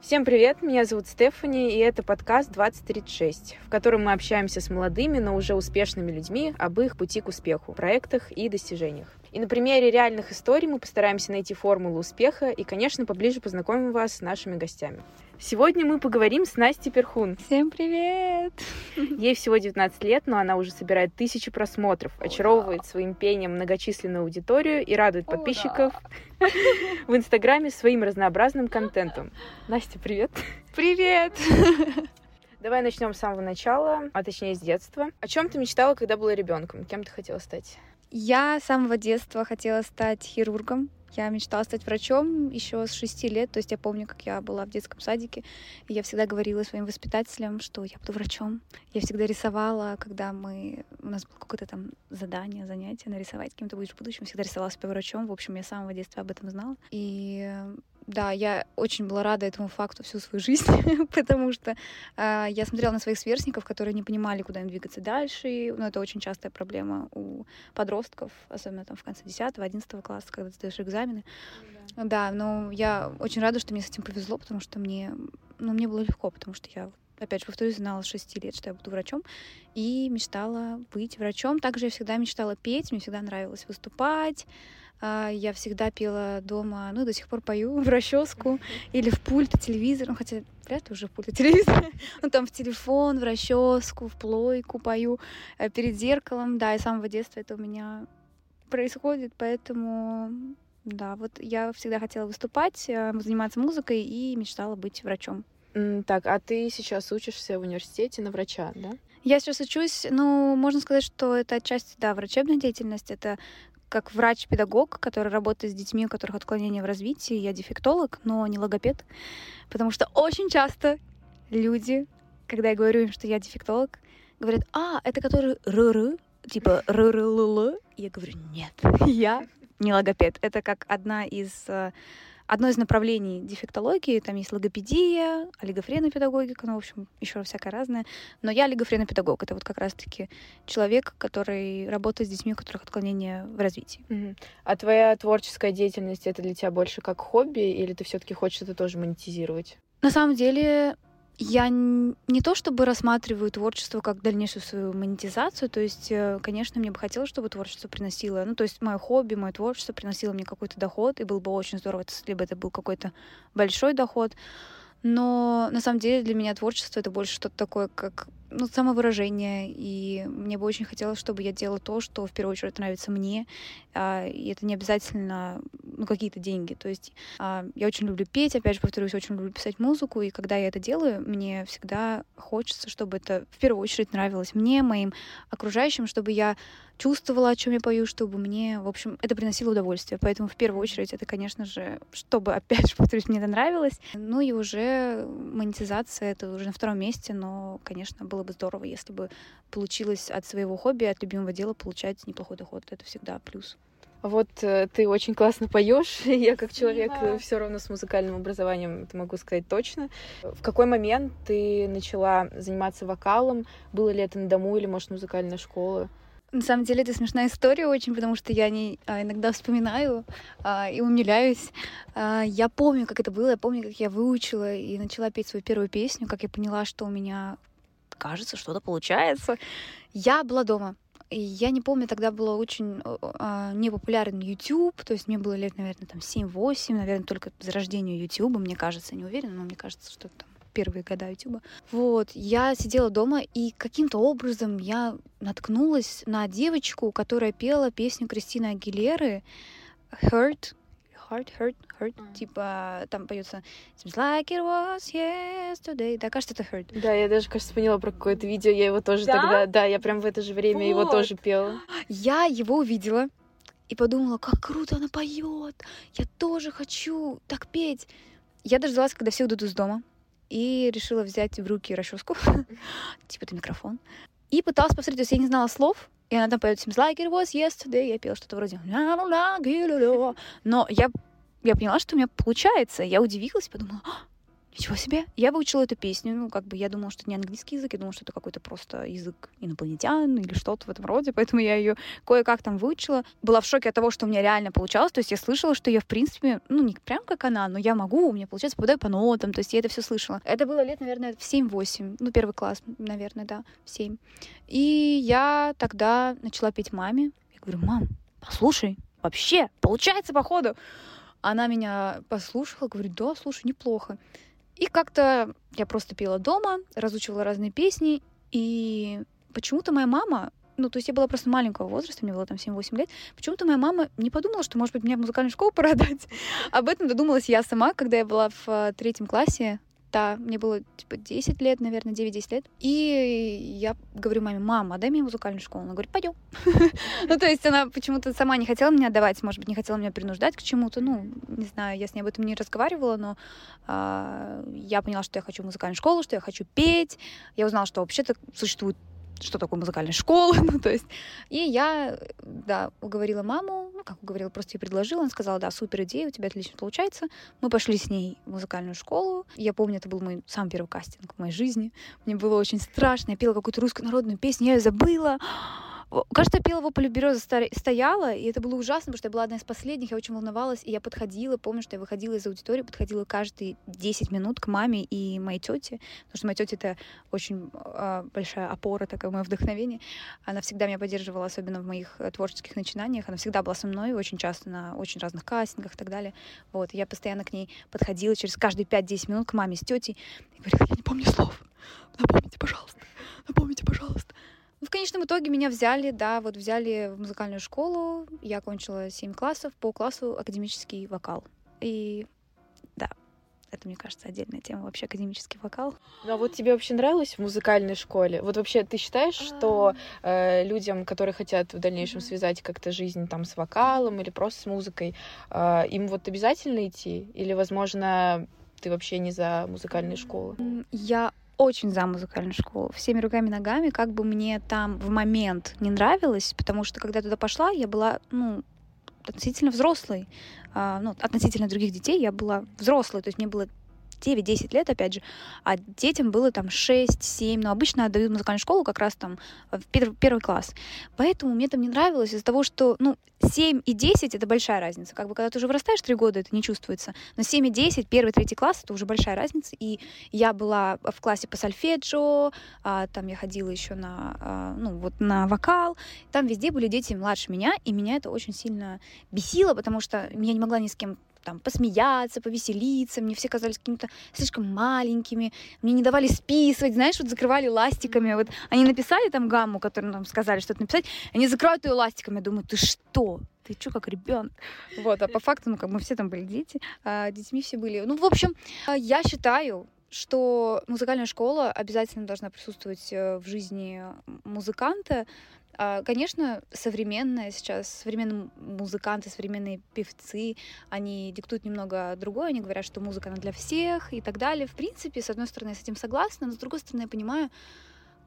Всем привет, меня зовут Стефани, и это подкаст 2036, в котором мы общаемся с молодыми, но уже успешными людьми об их пути к успеху, проектах и достижениях. И на примере реальных историй мы постараемся найти формулу успеха и, конечно, поближе познакомим вас с нашими гостями. Сегодня мы поговорим с Настей Перхун. Всем привет! Ей всего 19 лет, но она уже собирает тысячи просмотров, очаровывает своим пением многочисленную аудиторию и радует подписчиков в Инстаграме своим разнообразным контентом. Настя, привет! Привет! Давай начнем с самого начала, а точнее с детства. О чем ты мечтала, когда была ребенком? Кем ты хотела стать? Я с самого детства хотела стать хирургом. Я мечтала стать врачом еще с шести лет. То есть я помню, как я была в детском садике, и я всегда говорила своим воспитателям, что я буду врачом. Я всегда рисовала, когда мы... У нас было какое-то там задание, занятие нарисовать, кем ты будешь в будущем. Всегда рисовала себя врачом. В общем, я с самого детства об этом знала. И да, я очень была рада этому факту всю свою жизнь, потому что э, я смотрела на своих сверстников, которые не понимали, куда им двигаться дальше. И, ну, это очень частая проблема у подростков, особенно там в конце 10-11 класса, когда ты сдаешь экзамены. Да. да, но я очень рада, что мне с этим повезло, потому что мне, ну, мне было легко, потому что я опять же, повторюсь, знала с 6 лет, что я буду врачом, и мечтала быть врачом. Также я всегда мечтала петь, мне всегда нравилось выступать, я всегда пела дома, ну, до сих пор пою в расческу или в пульт телевизор, ну, хотя вряд ли уже в пульт телевизор, ну, там в телефон, в расческу, в плойку пою э, перед зеркалом, да, и с самого детства это у меня происходит, поэтому, да, вот я всегда хотела выступать, э, заниматься музыкой и мечтала быть врачом. Так, а ты сейчас учишься в университете на врача, да? Я сейчас учусь, ну, можно сказать, что это отчасти, да, врачебная деятельность, это как врач-педагог, который работает с детьми, у которых отклонения в развитии. Я дефектолог, но не логопед, потому что очень часто люди, когда я говорю им, что я дефектолог, говорят, а, это который ры типа ры Я говорю, нет, я не логопед. Это как одна из э, одно из направлений дефектологии. Там есть логопедия, олигофренопедагогика, ну, в общем, еще всякое разное. Но я олигофренопедагог. Это вот как раз-таки человек, который работает с детьми, у которых отклонения в развитии. Угу. А твоя творческая деятельность это для тебя больше как хобби, или ты все-таки хочешь это тоже монетизировать? На самом деле, я не то чтобы рассматриваю творчество как дальнейшую свою монетизацию, то есть, э, конечно, мне бы хотелось, чтобы творчество приносило, ну, то есть мое хобби, мое творчество приносило мне какой-то доход, и было бы очень здорово, если бы это был какой-то большой доход, но на самом деле для меня творчество это больше что-то такое, как ну, самовыражение, и мне бы очень хотелось, чтобы я делала то, что в первую очередь нравится мне, а, и это не обязательно ну, какие-то деньги. То есть а, я очень люблю петь, опять же, повторюсь, очень люблю писать музыку, и когда я это делаю, мне всегда хочется, чтобы это в первую очередь нравилось мне, моим окружающим, чтобы я чувствовала, о чем я пою, чтобы мне, в общем, это приносило удовольствие. Поэтому в первую очередь это, конечно же, чтобы, опять же, повторюсь, мне это нравилось. Ну и уже монетизация, это уже на втором месте, но, конечно, было бы здорово, если бы получилось от своего хобби, от любимого дела получать неплохой доход. Это всегда плюс. Вот э, ты очень классно поешь. Я как человек yeah. Э, все равно с музыкальным образованием это могу сказать точно. В какой момент ты начала заниматься вокалом? Было ли это на дому или, может, музыкальная школа? На самом деле это смешная история очень, потому что я не а, иногда вспоминаю а, и умиляюсь. А, я помню, как это было, я помню, как я выучила и начала петь свою первую песню, как я поняла, что у меня кажется, что-то получается. Я была дома. И я не помню, тогда было очень а, непопулярен YouTube, то есть мне было лет, наверное, там 7-8, наверное, только зарождению YouTube, мне кажется, не уверена, но мне кажется, что там первые года YouTube. Вот, я сидела дома, и каким-то образом я наткнулась на девочку, которая пела песню Кристины Агилеры «Hurt», Heart, Hurt, Hurt, mm. типа там поется Seems like it was yesterday. Да, кажется, это Hurt. Да, я даже, кажется, поняла про какое-то видео, я его тоже да? тогда, да, я прям в это же время вот. его тоже пела. Я его увидела и подумала, как круто она поет, я тоже хочу так петь. Я дождалась, когда все уйдут из дома и решила взять в руки расческу, типа это микрофон, и пыталась посмотреть, то есть я не знала слов, и она там поет Seems like it was yesterday, я пела что-то вроде но я, я поняла, что у меня получается, я удивилась, подумала, «А, Ничего себе! Я выучила эту песню, ну, как бы я думала, что это не английский язык, я думала, что это какой-то просто язык инопланетян или что-то в этом роде, поэтому я ее кое-как там выучила. Была в шоке от того, что у меня реально получалось, то есть я слышала, что я, в принципе, ну, не прям как она, но я могу, у меня получается, попадаю по нотам, то есть я это все слышала. Это было лет, наверное, в 7-8, ну, первый класс, наверное, да, в 7. И я тогда начала петь маме. Я говорю, мам, послушай, вообще, получается, походу. Она меня послушала, говорит, да, слушай, неплохо. И как-то я просто пела дома, разучивала разные песни, и почему-то моя мама, ну, то есть я была просто маленького возраста, мне было там 7-8 лет, почему-то моя мама не подумала, что, может быть, мне в музыкальную школу пора. Об этом додумалась я сама, когда я была в э, третьем классе, да, мне было типа 10 лет, наверное, 9-10 лет. И я говорю маме, мама, дай мне музыкальную школу. Она говорит, пойдем. Ну, то есть она почему-то сама не хотела меня отдавать, может быть, не хотела меня принуждать к чему-то. Ну, не знаю, я с ней об этом не разговаривала, но а, я поняла, что я хочу музыкальную школу, что я хочу петь. Я узнала, что вообще-то существует что такое музыкальная школа, ну, то есть. И я, да, уговорила маму, ну, как уговорила, просто ей предложила, она сказала, да, супер идея, у тебя отлично получается. Мы пошли с ней в музыкальную школу. Я помню, это был мой самый первый кастинг в моей жизни. Мне было очень страшно, я пела какую-то русскую народную песню, я ее забыла. Кажется, я пела его «Полюб береза» стояла, и это было ужасно, потому что я была одна из последних, я очень волновалась, и я подходила, помню, что я выходила из аудитории, подходила каждые 10 минут к маме и моей тете, потому что моя тетя — это очень э, большая опора, такое мое вдохновение. Она всегда меня поддерживала, особенно в моих э, творческих начинаниях. Она всегда была со мной, очень часто на очень разных кастингах и так далее. Вот, я постоянно к ней подходила через каждые 5-10 минут к маме с тетей и говорила, я не помню слов, напомните, пожалуйста, напомните, пожалуйста. В конечном итоге меня взяли, да, вот взяли в музыкальную школу. Я окончила 7 классов, по классу академический вокал. И да, это, мне кажется, отдельная тема, вообще академический вокал. Ну а вот тебе вообще нравилось в музыкальной школе? Вот вообще ты считаешь, что э, людям, которые хотят в дальнейшем связать как-то жизнь там с вокалом или просто с музыкой, э, им вот обязательно идти? Или, возможно, ты вообще не за музыкальные школы? Я очень за музыкальную школу, всеми руками и ногами, как бы мне там в момент не нравилось, потому что когда я туда пошла, я была, ну, относительно взрослой, а, ну, относительно других детей я была взрослой, то есть мне было 9-10 лет, опять же, а детям было там 6-7, но обычно отдают в музыкальную школу как раз там в первый, первый класс. Поэтому мне там не нравилось из-за того, что, ну, 7 и 10 — это большая разница. Как бы, когда ты уже вырастаешь 3 года, это не чувствуется. Но 7 и 10, первый, третий класс — это уже большая разница. И я была в классе по сольфеджио, а, там я ходила еще на, а, ну, вот на вокал. Там везде были дети младше меня, и меня это очень сильно бесило, потому что я не могла ни с кем там посмеяться, повеселиться. Мне все казались какими-то слишком маленькими. Мне не давали списывать, знаешь, вот закрывали ластиками. Вот они написали там гамму, которую нам сказали что-то написать, они закрывают ее ластиками. Я думаю, ты что? Ты что, как ребенок? Вот, а по факту, ну, как мы все там были дети, а детьми все были. Ну, в общем, я считаю, что музыкальная школа обязательно должна присутствовать э, в жизни музыканта, конечно, современная сейчас, современные музыканты, современные певцы, они диктуют немного другое, они говорят, что музыка она для всех и так далее. В принципе, с одной стороны, я с этим согласна, но с другой стороны, я понимаю,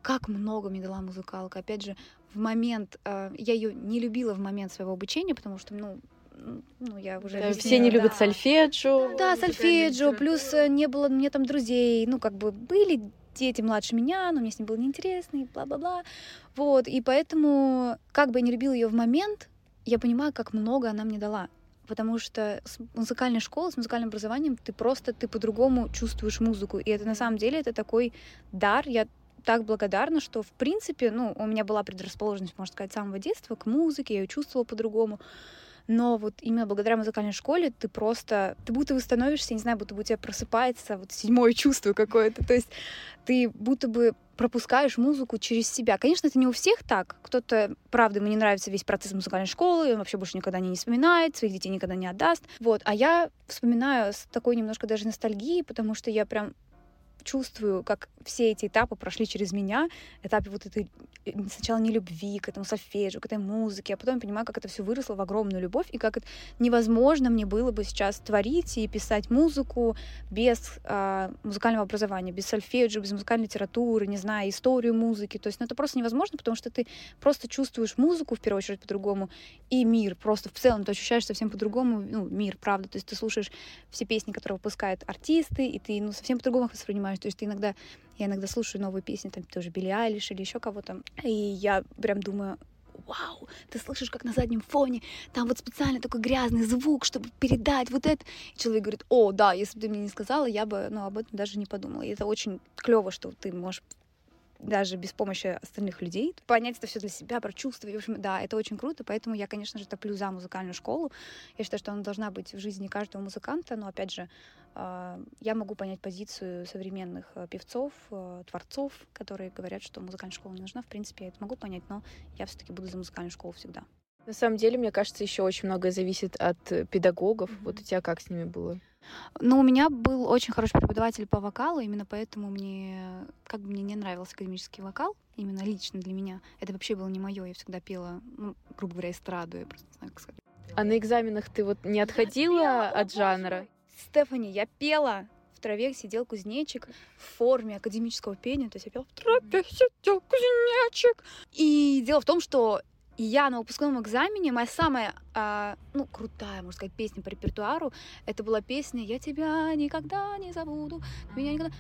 как много мне дала музыкалка. Опять же, в момент, а, я ее не любила в момент своего обучения, потому что, ну, ну, я уже... Да, все не любят да. сольфеджио. Да, да сольфеджио, плюс э, не было мне там друзей, ну, как бы были дети младше меня, но мне с ним было неинтересно, и бла-бла-бла. Вот, и поэтому, как бы я не любила ее в момент, я понимаю, как много она мне дала. Потому что с музыкальной школой, с музыкальным образованием ты просто, ты по-другому чувствуешь музыку. И это на самом деле, это такой дар. Я так благодарна, что, в принципе, ну, у меня была предрасположенность, можно сказать, с самого детства к музыке, я ее чувствовала по-другому но вот именно благодаря музыкальной школе ты просто, ты будто бы становишься, не знаю, будто бы у тебя просыпается вот седьмое чувство какое-то, то есть ты будто бы пропускаешь музыку через себя. Конечно, это не у всех так. Кто-то, правда, ему не нравится весь процесс музыкальной школы, он вообще больше никогда не, вспоминает, своих детей никогда не отдаст. Вот. А я вспоминаю с такой немножко даже ностальгией, потому что я прям чувствую, как все эти этапы прошли через меня, этапе вот этой э, сначала не любви к этому сольфеджио, к этой музыке, а потом я понимаю, как это все выросло в огромную любовь, и как это невозможно мне было бы сейчас творить и писать музыку без э, музыкального образования, без сольфеджио, без музыкальной литературы, не знаю, историю музыки. То есть, ну, это просто невозможно, потому что ты просто чувствуешь музыку, в первую очередь, по-другому, и мир просто в целом, ты ощущаешь совсем по-другому, ну, мир, правда. То есть ты слушаешь все песни, которые выпускают артисты, и ты, ну, совсем по-другому их воспринимаешь. То есть иногда я иногда слушаю новые песни, там тоже Билли Айлиш или еще кого-то, и я прям думаю, вау, ты слышишь, как на заднем фоне, там вот специально такой грязный звук, чтобы передать вот это. И человек говорит, о, да, если бы ты мне не сказала, я бы, ну, об этом даже не подумала. И это очень клево, что ты можешь даже без помощи остальных людей, понять это все для себя, прочувствовать. В общем, да, это очень круто, поэтому я, конечно же, топлю за музыкальную школу. Я считаю, что она должна быть в жизни каждого музыканта, но, опять же, а, я могу понять позицию современных э, певцов, э, творцов, которые говорят, что музыкальная школа не нужна. В принципе, я это могу понять, но я все-таки буду за музыкальную школу всегда. На самом деле, мне кажется, еще очень многое зависит от педагогов. Mm-hmm. Вот у тебя как с ними было? Ну, у меня был очень хороший преподаватель по вокалу, именно поэтому мне, как бы мне не нравился академический вокал, именно лично для меня. Это вообще было не мое, я всегда пела, ну, грубо говоря, эстраду, я просто не знаю, как сказать. А на экзаменах ты вот не отходила от жанра? Стефани, я пела в траве сидел кузнечик в форме академического пения. То есть я пела в траве сидел кузнечик. И дело в том, что я на выпускном экзамене, моя самая, а, ну, крутая, можно сказать, песня по репертуару, это была песня «Я тебя никогда не забуду, меня никогда...»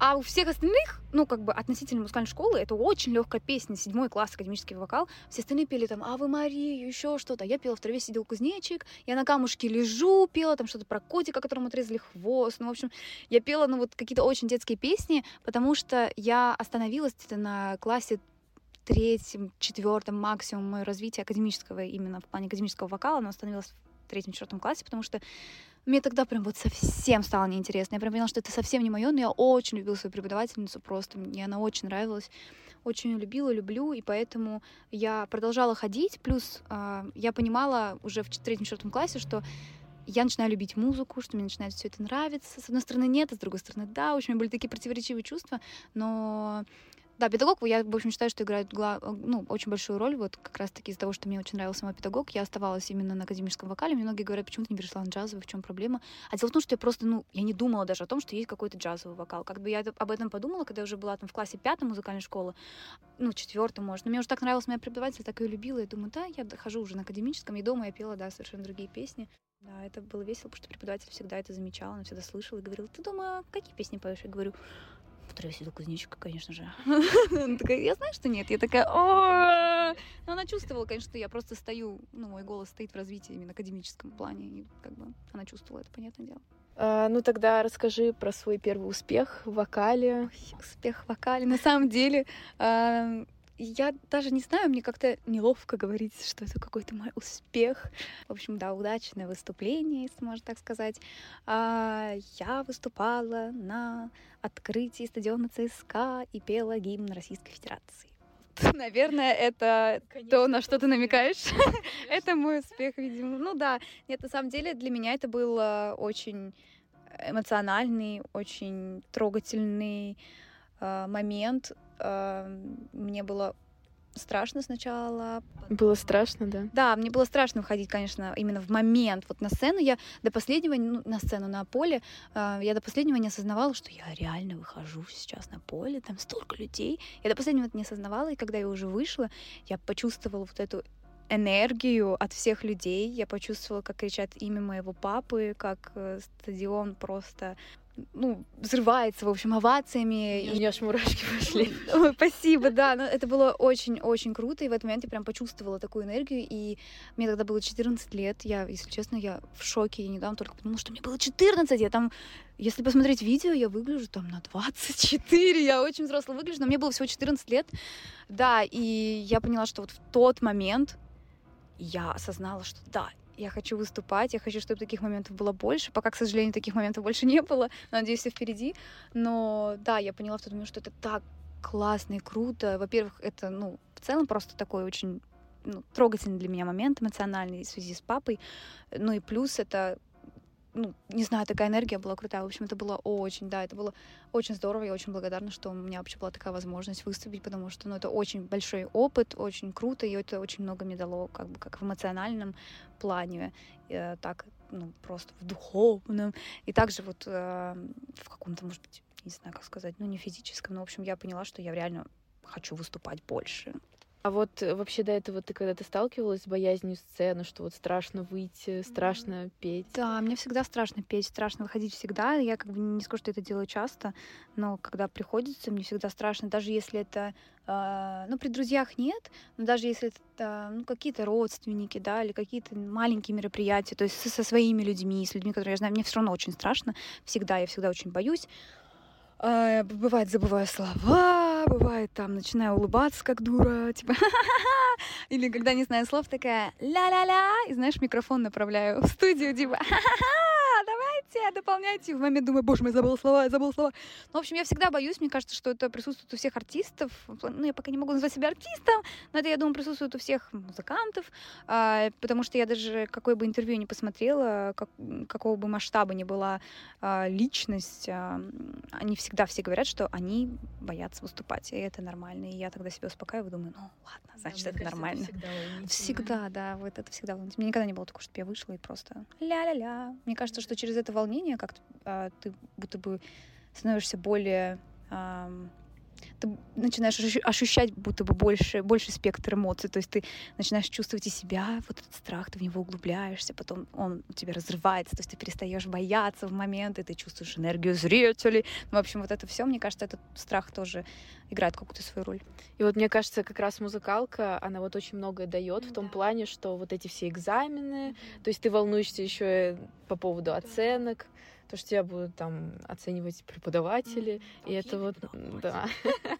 А у всех остальных, ну, как бы относительно музыкальной школы, это очень легкая песня, седьмой класс, академический вокал. Все остальные пели там «Авы Марию», еще что-то. Я пела «В траве сидел кузнечик», я на камушке лежу, пела там что-то про котика, которому отрезали хвост. Ну, в общем, я пела, ну, вот какие-то очень детские песни, потому что я остановилась где-то на классе третьем, четвертом максимум мое развитие академического, именно в плане академического вокала, оно остановилось в третьем, четвертом классе, потому что мне тогда прям вот совсем стало неинтересно. Я прям поняла, что это совсем не мое, но я очень любила свою преподавательницу просто. Мне она очень нравилась. Очень любила, люблю, и поэтому я продолжала ходить. Плюс э, я понимала уже в третьем-четвертом классе, что я начинаю любить музыку, что мне начинает все это нравиться. С одной стороны, нет, а с другой стороны, да. В общем, были такие противоречивые чувства, но да, педагог, я, в общем, считаю, что играет ну, очень большую роль. Вот как раз-таки из-за того, что мне очень нравился мой педагог, я оставалась именно на академическом вокале. Мне многие говорят, почему ты не перешла на джазовый, в чем проблема? А дело в том, что я просто, ну, я не думала даже о том, что есть какой-то джазовый вокал. Как бы я об этом подумала, когда я уже была там в классе пятой музыкальной школы, ну, четвертом, может. Но мне уже так нравилась моя преподаватель, так ее любила. Я думаю, да, я хожу уже на академическом, и дома я пела, да, совершенно другие песни. Да, это было весело, потому что преподаватель всегда это замечал, она всегда слышала и говорила, ты дома какие песни поешь? Я говорю, которая сидела кузнечика, конечно же. Она такая, я знаю, что нет. Я такая, о Но она чувствовала, конечно, что я просто стою, ну, мой голос стоит в развитии именно академическом плане. И как бы она чувствовала это, понятное дело. А, ну тогда расскажи про свой первый успех в вокале. Успех в вокале. На самом деле, а, я даже не знаю, мне как-то неловко говорить, что это какой-то мой успех. В общем, да, удачное выступление, если можно так сказать. А, я выступала на открытии стадиона ЦСКА и пела гимн Российской Федерации. Наверное, это Конечно, то, на что ты намекаешь. это мой успех, видимо. Ну да, нет, на самом деле для меня это был э, очень эмоциональный, очень трогательный э, момент, мне было страшно сначала. Было страшно, да? Да, мне было страшно выходить, конечно, именно в момент. Вот на сцену я до последнего, ну, на сцену, на поле, э, я до последнего не осознавала, что я реально выхожу сейчас на поле, там столько людей. Я до последнего это не осознавала, и когда я уже вышла, я почувствовала вот эту энергию от всех людей. Я почувствовала, как кричат имя моего папы, как э, стадион просто ну, взрывается, в общем, овациями. У меня аж мурашки пошли. Ой, спасибо, да. Но это было очень-очень круто, и в этот момент я прям почувствовала такую энергию, и мне тогда было 14 лет. Я, если честно, я в шоке. Я недавно только подумала, что мне было 14. Я там, если посмотреть видео, я выгляжу там на 24. Я очень взросло выгляжу, но мне было всего 14 лет. Да, и я поняла, что вот в тот момент я осознала, что да, я хочу выступать, я хочу, чтобы таких моментов было больше. Пока, к сожалению, таких моментов больше не было. Надеюсь, все впереди. Но да, я поняла в тот момент, что это так классно и круто. Во-первых, это, ну, в целом просто такой очень ну, трогательный для меня момент эмоциональный в связи с папой. Ну и плюс это ну, не знаю, такая энергия была крутая. В общем, это было очень, да, это было очень здорово. Я очень благодарна, что у меня вообще была такая возможность выступить, потому что, ну, это очень большой опыт, очень круто, и это очень много мне дало, как бы, как в эмоциональном плане, э, так, ну, просто в духовном, и также вот э, в каком-то, может быть, не знаю, как сказать, ну, не физическом, но, в общем, я поняла, что я реально хочу выступать больше. А вот э, вообще до этого ты когда-то сталкивалась с боязнью сцены, что вот страшно выйти, страшно петь? Да, мне всегда страшно петь, страшно выходить всегда. Я как бы не скажу, что это делаю часто, но когда приходится, мне всегда страшно, даже если это, э, ну, при друзьях нет, но даже если это, ну, какие-то родственники, да, или какие-то маленькие мероприятия, то есть со, со своими людьми, с людьми, которые я знаю, мне все равно очень страшно, всегда, я всегда очень боюсь. Э, бывает, забываю слова, бывает, там, начинаю улыбаться, как дура, типа, или когда не знаю слов, такая ля-ля-ля, и, знаешь, микрофон направляю в студию, типа, давайте, дополняйте. В момент думаю, боже мой, забыл слова, забыл слова. Ну, в общем, я всегда боюсь, мне кажется, что это присутствует у всех артистов. Ну, я пока не могу назвать себя артистом, но это, я думаю, присутствует у всех музыкантов, а, потому что я даже какое бы интервью не посмотрела, как, какого бы масштаба ни была а, личность, а, они всегда все говорят, что они боятся выступать, и это нормально. И я тогда себя успокаиваю, думаю, ну, ладно, значит, да, это кажется, нормально. Это всегда, всегда, да, вот это всегда волнительно. Мне никогда не было такого, чтобы я вышла и просто ля-ля-ля. Мне кажется, что через это волнение как-то а, ты будто бы становишься более а, ты начинаешь ощущать будто бы больше, больше спектр эмоций, то есть ты начинаешь чувствовать и себя, вот этот страх, ты в него углубляешься, потом он у тебя разрывается, то есть ты перестаешь бояться в момент, и ты чувствуешь энергию зрителей. Ну, в общем, вот это все, мне кажется, этот страх тоже играет какую-то свою роль. И вот мне кажется, как раз музыкалка, она вот очень многое дает в том да. плане, что вот эти все экзамены, mm-hmm. то есть ты волнуешься еще по поводу оценок, то, что тебя будут там оценивать преподаватели, mm, и это вот, да.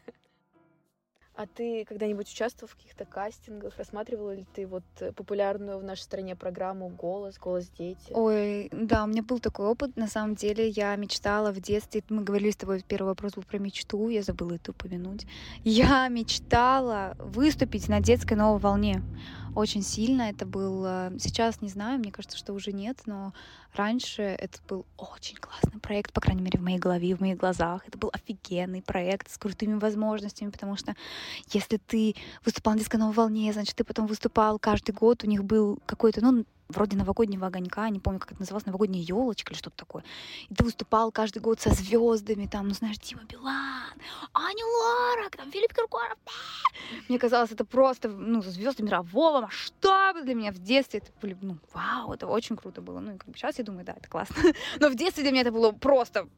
А ты когда-нибудь участвовал в каких-то кастингах? Рассматривала ли ты вот популярную в нашей стране программу «Голос», «Голос дети»? Ой, да, у меня был такой опыт. На самом деле я мечтала в детстве, мы говорили с тобой, первый вопрос был про мечту, я забыла это упомянуть. Я мечтала выступить на детской новой волне очень сильно. Это был... Э, сейчас не знаю, мне кажется, что уже нет, но раньше это был очень классный проект, по крайней мере, в моей голове, в моих глазах. Это был офигенный проект с крутыми возможностями, потому что если ты выступал на диско волне, значит, ты потом выступал каждый год, у них был какой-то, ну, вроде новогоднего огонька, не помню, как это называлось, новогодняя елочка или что-то такое. И ты выступал каждый год со звездами, там, ну знаешь, Дима Билан, Аня Лорак, там, Филипп Киркоров. Мне казалось, это просто, ну, звезды мирового масштаба для меня в детстве. Это были, ну, вау, это очень круто было. Ну, и как бы сейчас я думаю, да, это классно. Но в детстве для меня это было просто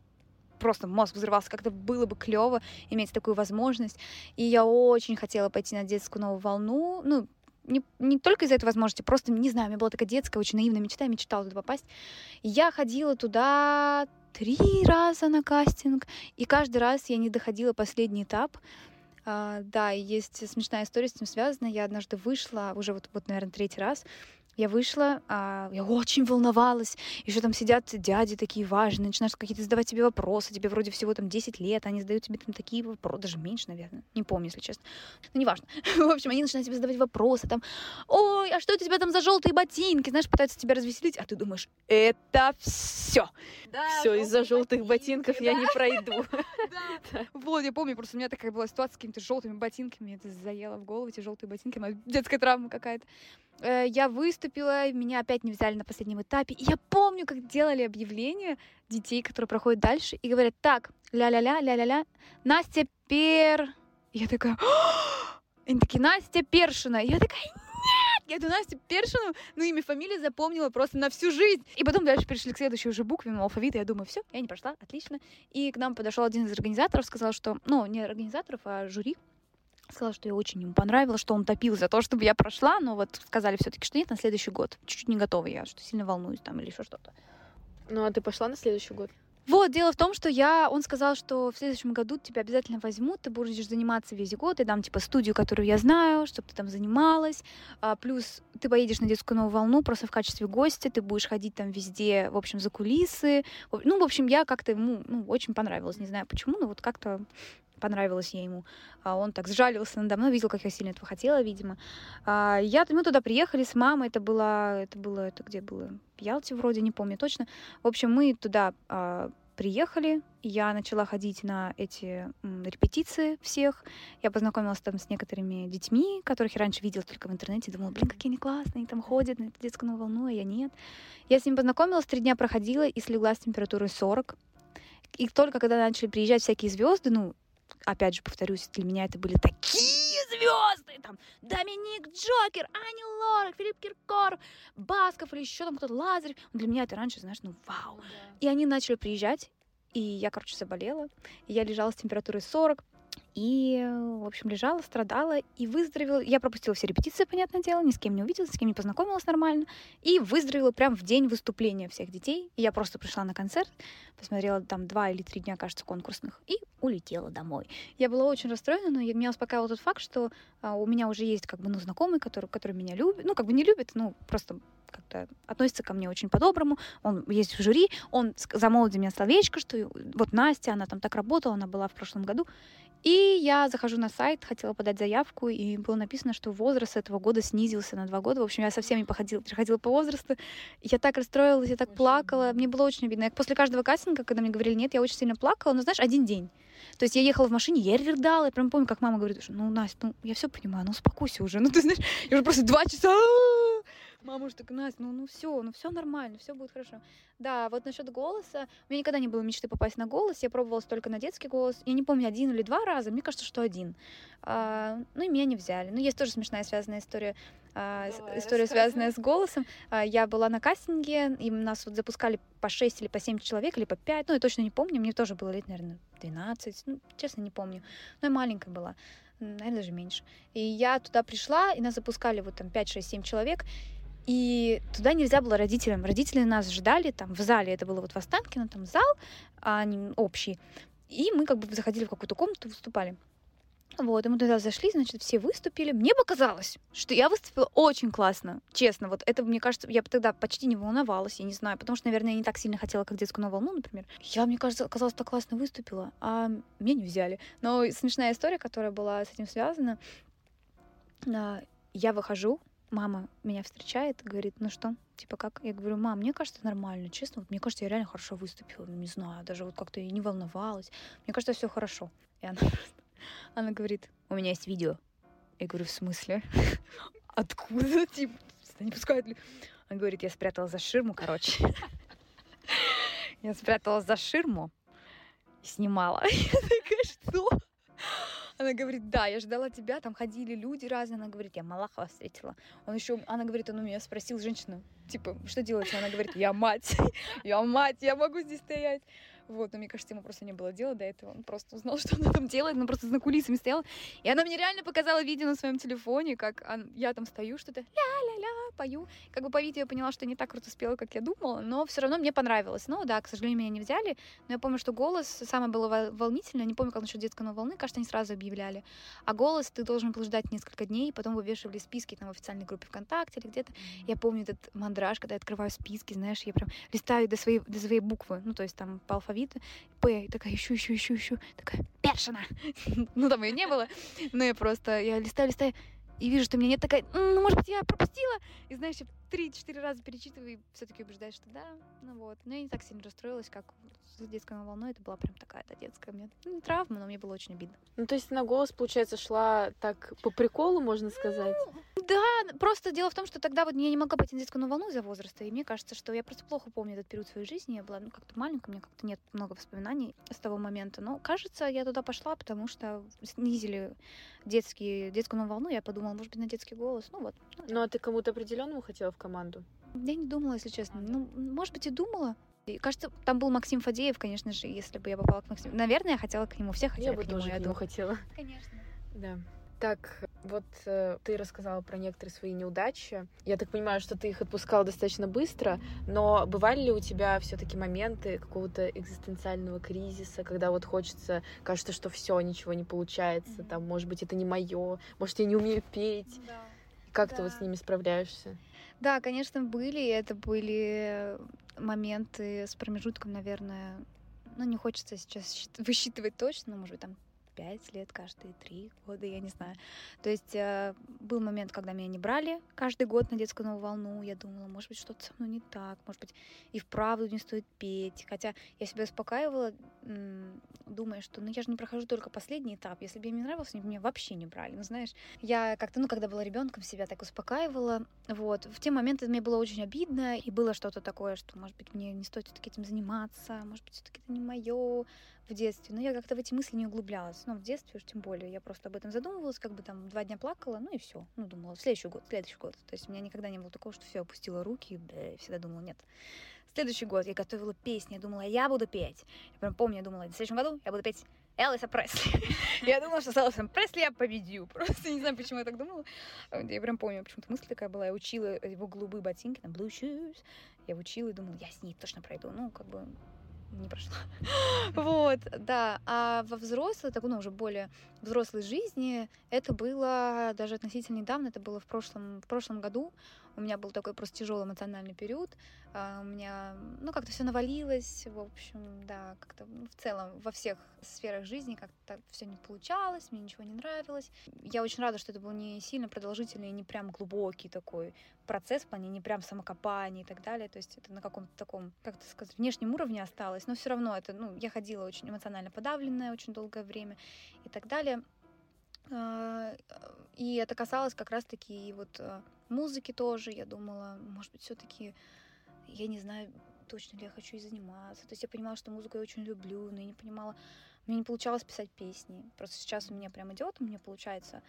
просто мозг взрывался, как-то было бы клево иметь такую возможность. И я очень хотела пойти на детскую новую волну. Ну, не, не только из-за этой возможности, просто, не знаю, у меня была такая детская, очень наивная мечта, я мечтала туда попасть. Я ходила туда три раза на кастинг, и каждый раз я не доходила последний этап. А, да, есть смешная история с этим связана. Я однажды вышла, уже вот, вот наверное, третий раз, я вышла, а, я очень волновалась. Еще там сидят дяди такие важные, начинают какие-то задавать тебе вопросы. Тебе вроде всего там 10 лет, они задают тебе там такие вопросы, даже меньше, наверное. Не помню, если честно. Ну, неважно. В общем, они начинают тебе задавать вопросы. Там, ой, а что у тебя там за желтые ботинки? Знаешь, пытаются тебя развеселить, а ты думаешь, это все. Да, все, из-за желтых ботинков да? я не пройду. Вот, я помню, просто у меня такая была ситуация с какими-то желтыми ботинками. Это заело в голову, эти желтые ботинки. Детская травма какая-то. Э, я выступила, меня опять не взяли на последнем этапе. И я помню, как делали объявление детей, которые проходят дальше, и говорят, так, ля-ля-ля, ля-ля-ля, Настя Пер... Я такая, они такие, Настя Першина. Я такая, нет! Я эту Настю Першину, ну, имя, фамилия запомнила просто на всю жизнь. И потом дальше перешли к следующей уже букве алфавита. Я думаю, все, я не прошла, отлично. И к нам подошел один из организаторов, сказал, что, ну, не организаторов, а жюри, сказала, что я очень ему понравилось, что он топил за то, чтобы я прошла, но вот сказали все-таки, что нет, на следующий год. Чуть-чуть не готова я, что сильно волнуюсь там или еще что-то. Ну, а ты пошла на следующий год? Вот, дело в том, что я, он сказал, что в следующем году тебя обязательно возьмут, ты будешь заниматься весь год, и дам, типа, студию, которую я знаю, чтобы ты там занималась, а, плюс ты поедешь на детскую новую волну просто в качестве гостя, ты будешь ходить там везде, в общем, за кулисы, ну, в общем, я как-то ему, ну, очень понравилась, не знаю почему, но вот как-то понравилась я ему. А он так сжалился надо мной, видел, как я сильно этого хотела, видимо. А, я, мы туда приехали с мамой, это было, это было, это где было? Ялте вроде, не помню точно. В общем, мы туда а, приехали, я начала ходить на эти репетиции всех. Я познакомилась там с некоторыми детьми, которых я раньше видела только в интернете. Думала, блин, какие они классные, они там ходят на эту детскую волну, а я нет. Я с ними познакомилась, три дня проходила и слегла с температурой 40. И только когда начали приезжать всякие звезды, ну, опять же, повторюсь, для меня это были такие звезды, там, Доминик Джокер, Ани Лорак, Филипп Киркор, Басков или еще там кто-то, Лазарев. Для меня это раньше, знаешь, ну, вау. Да. И они начали приезжать, и я, короче, заболела. И я лежала с температурой 40. И, в общем, лежала, страдала и выздоровела. Я пропустила все репетиции, понятное дело, ни с кем не увиделась, с кем не познакомилась нормально. И выздоровела прям в день выступления всех детей. И я просто пришла на концерт, посмотрела там два или три дня, кажется, конкурсных, и улетела домой. Я была очень расстроена, но меня успокаивал тот факт, что а, у меня уже есть как бы, ну, знакомый, который, который меня любит. Ну, как бы не любит, ну, просто как-то относится ко мне очень по-доброму. Он есть в жюри, он замолвил меня словечко, что вот Настя, она там так работала, она была в прошлом году. И я захожу на сайт, хотела подать заявку, и было написано, что возраст этого года снизился на два года. В общем, я со всеми походила, приходила по возрасту. Я так расстроилась, я так очень плакала. Мне было очень обидно. Я после каждого кастинга, когда мне говорили нет, я очень сильно плакала. Но знаешь, один день. То есть я ехала в машине, я рыдала. Я прям помню, как мама говорит, ну, Настя, ну, я все понимаю, ну, успокойся уже. Ну, ты знаешь, я уже просто два часа Мама уже такая, Настя, ну, ну все, ну все нормально, все будет хорошо. Да, вот насчет голоса. У меня никогда не было мечты попасть на голос. Я пробовалась только на детский голос. Я не помню, один или два раза. Мне кажется, что один. А, ну и меня не взяли. Ну, есть тоже смешная связанная история. А, Давай, история, связанная с голосом. А, я была на кастинге, и нас вот запускали по 6 или по 7 человек, или по 5. Ну, я точно не помню. Мне тоже было лет, наверное, 12. Ну, честно, не помню. Но я маленькая была. Наверное, даже меньше. И я туда пришла, и нас запускали вот там 5, 6, 7 человек. И туда нельзя было родителям. Родители нас ждали там в зале. Это было вот в Останкино, там зал а общий. И мы как бы заходили в какую-то комнату, выступали. Вот, и мы туда зашли, значит, все выступили. Мне показалось, что я выступила очень классно. Честно, вот это, мне кажется, я тогда почти не волновалась, я не знаю, потому что, наверное, я не так сильно хотела, как детскую на волну, например. Я, мне кажется, оказалось, так классно выступила, а меня не взяли. Но смешная история, которая была с этим связана. А, я выхожу, мама меня встречает и говорит, ну что, типа как? Я говорю, мам, мне кажется, нормально, честно, вот мне кажется, я реально хорошо выступила, ну, не знаю, даже вот как-то я не волновалась, мне кажется, все хорошо. И она она говорит, у меня есть видео. Я говорю, в смысле? Откуда? Типа, не пускают ли? Она говорит, я спрятала за ширму, короче. Я спрятала за ширму и снимала. Я такая, что? Она говорит, да, я ждала тебя, там ходили люди разные. Она говорит, я Малахова встретила. Он еще, она говорит, он у меня спросил женщину, типа, что делать? Она говорит, я мать, я мать, я могу здесь стоять. Вот, но мне кажется, ему просто не было дела до этого. Он просто узнал, что она там делает, она просто за кулисами стояла. И она мне реально показала видео на своем телефоне, как я там стою, что-то ля-ля-ля, пою. Как бы по видео я поняла, что не так круто спела, как я думала, но все равно мне понравилось. Ну да, к сожалению, меня не взяли, но я помню, что голос самое было волнительное. Не помню, как насчет детской новой волны, кажется, они сразу объявляли. А голос ты должен был ждать несколько дней, потом вывешивали списки там в официальной группе ВКонтакте или где-то. Я помню этот мандраж, когда я открываю списки, знаешь, я прям листаю до своей, до своей буквы, ну то есть там по алфавиту, П, и такая ищу, ищу, ищу, ищу, такая, першина. ну, там ее не было, но я просто, я листаю, листаю, и вижу, что у меня нет такая, ну, может быть, я пропустила. И, знаешь, три-четыре раза перечитываю и все-таки убеждаюсь, что да, ну вот. Но я не так сильно расстроилась, как с детской волной. Это была прям такая, да, детская. Мне, ну, не травма, но мне было очень обидно. Ну, то есть на голос, получается, шла так по приколу, можно сказать? Ну, да, просто дело в том, что тогда вот я не могла пойти на детскую волну из-за возраста, и мне кажется, что я просто плохо помню этот период своей жизни. Я была ну, как-то маленькая, у меня как-то нет много воспоминаний с того момента. Но, кажется, я туда пошла, потому что снизили детские, детскую волну. Я подумала, может быть, на детский голос. Ну вот. Ну, а ты кому-то определенному хотела в команду? Я не думала, если честно. Ну, может быть, и думала. И, кажется, там был Максим Фадеев, конечно же, если бы я попала к Максиму. Наверное, я хотела к нему. Все хотели я бы к нему, тоже я к нему хотела. Конечно. Да. Так, вот э, ты рассказала про некоторые свои неудачи. Я так понимаю, что ты их отпускала достаточно быстро, но бывали ли у тебя все-таки моменты какого-то экзистенциального кризиса, когда вот хочется, кажется, что все, ничего не получается, mm-hmm. там, может быть, это не мое, может, я не умею петь. Да. Как да. ты вот с ними справляешься? Да, конечно, были. Это были моменты с промежутком, наверное, ну, не хочется сейчас высчитывать точно, но, может быть, там пять лет, каждые три года, я не знаю. То есть э, был момент, когда меня не брали каждый год на детскую новую волну. Я думала, может быть, что-то со мной не так, может быть, и вправду не стоит петь. Хотя я себя успокаивала, думая, что ну я же не прохожу только последний этап. Если бы мне не нравилось, меня вообще не брали. Ну, знаешь, я как-то, ну, когда была ребенком, себя так успокаивала. Вот. В те моменты мне было очень обидно, и было что-то такое, что, может быть, мне не стоит все-таки этим заниматься, может быть, все-таки это не мое в детстве. Но я как-то в эти мысли не углублялась. Ну, в детстве уж тем более. Я просто об этом задумывалась, как бы там два дня плакала, ну и все. Ну, думала, в следующий год, в следующий год. То есть у меня никогда не было такого, что все, опустила руки, да, всегда думала, нет. Следующий год я готовила песни, я думала, я буду петь. Я прям помню, я думала, в следующем году я буду петь Элвиса Пресли. я думала, что с Элвисом Пресли я победю. Просто не знаю, почему я так думала. Я прям помню, почему-то мысль такая была. Я учила его голубые ботинки, там, blue shoes. Я учила и думала, я с ней точно пройду. Ну, как бы не прошла. вот, да. А во взрослой, так, ну, уже более взрослой жизни, это было даже относительно недавно, это было в прошлом, в прошлом году. У меня был такой просто тяжелый эмоциональный период. А, у меня, ну, как-то все навалилось, в общем, да, как-то ну, в целом во всех сферах жизни как-то все не получалось, мне ничего не нравилось. Я очень рада, что это был не сильно продолжительный не прям глубокий такой процесс в плане, не прям самокопание и так далее. То есть это на каком-то таком, как это сказать, внешнем уровне осталось, но все равно это, ну, я ходила очень эмоционально подавленная очень долгое время и так далее. А, и это касалось как раз-таки вот а, музыки тоже. Я думала, может быть, все-таки, я не знаю, точно ли я хочу и заниматься. То есть я понимала, что музыку я очень люблю, но я не понимала, мне не получалось писать песни. Просто сейчас у меня прям идет, у меня получается.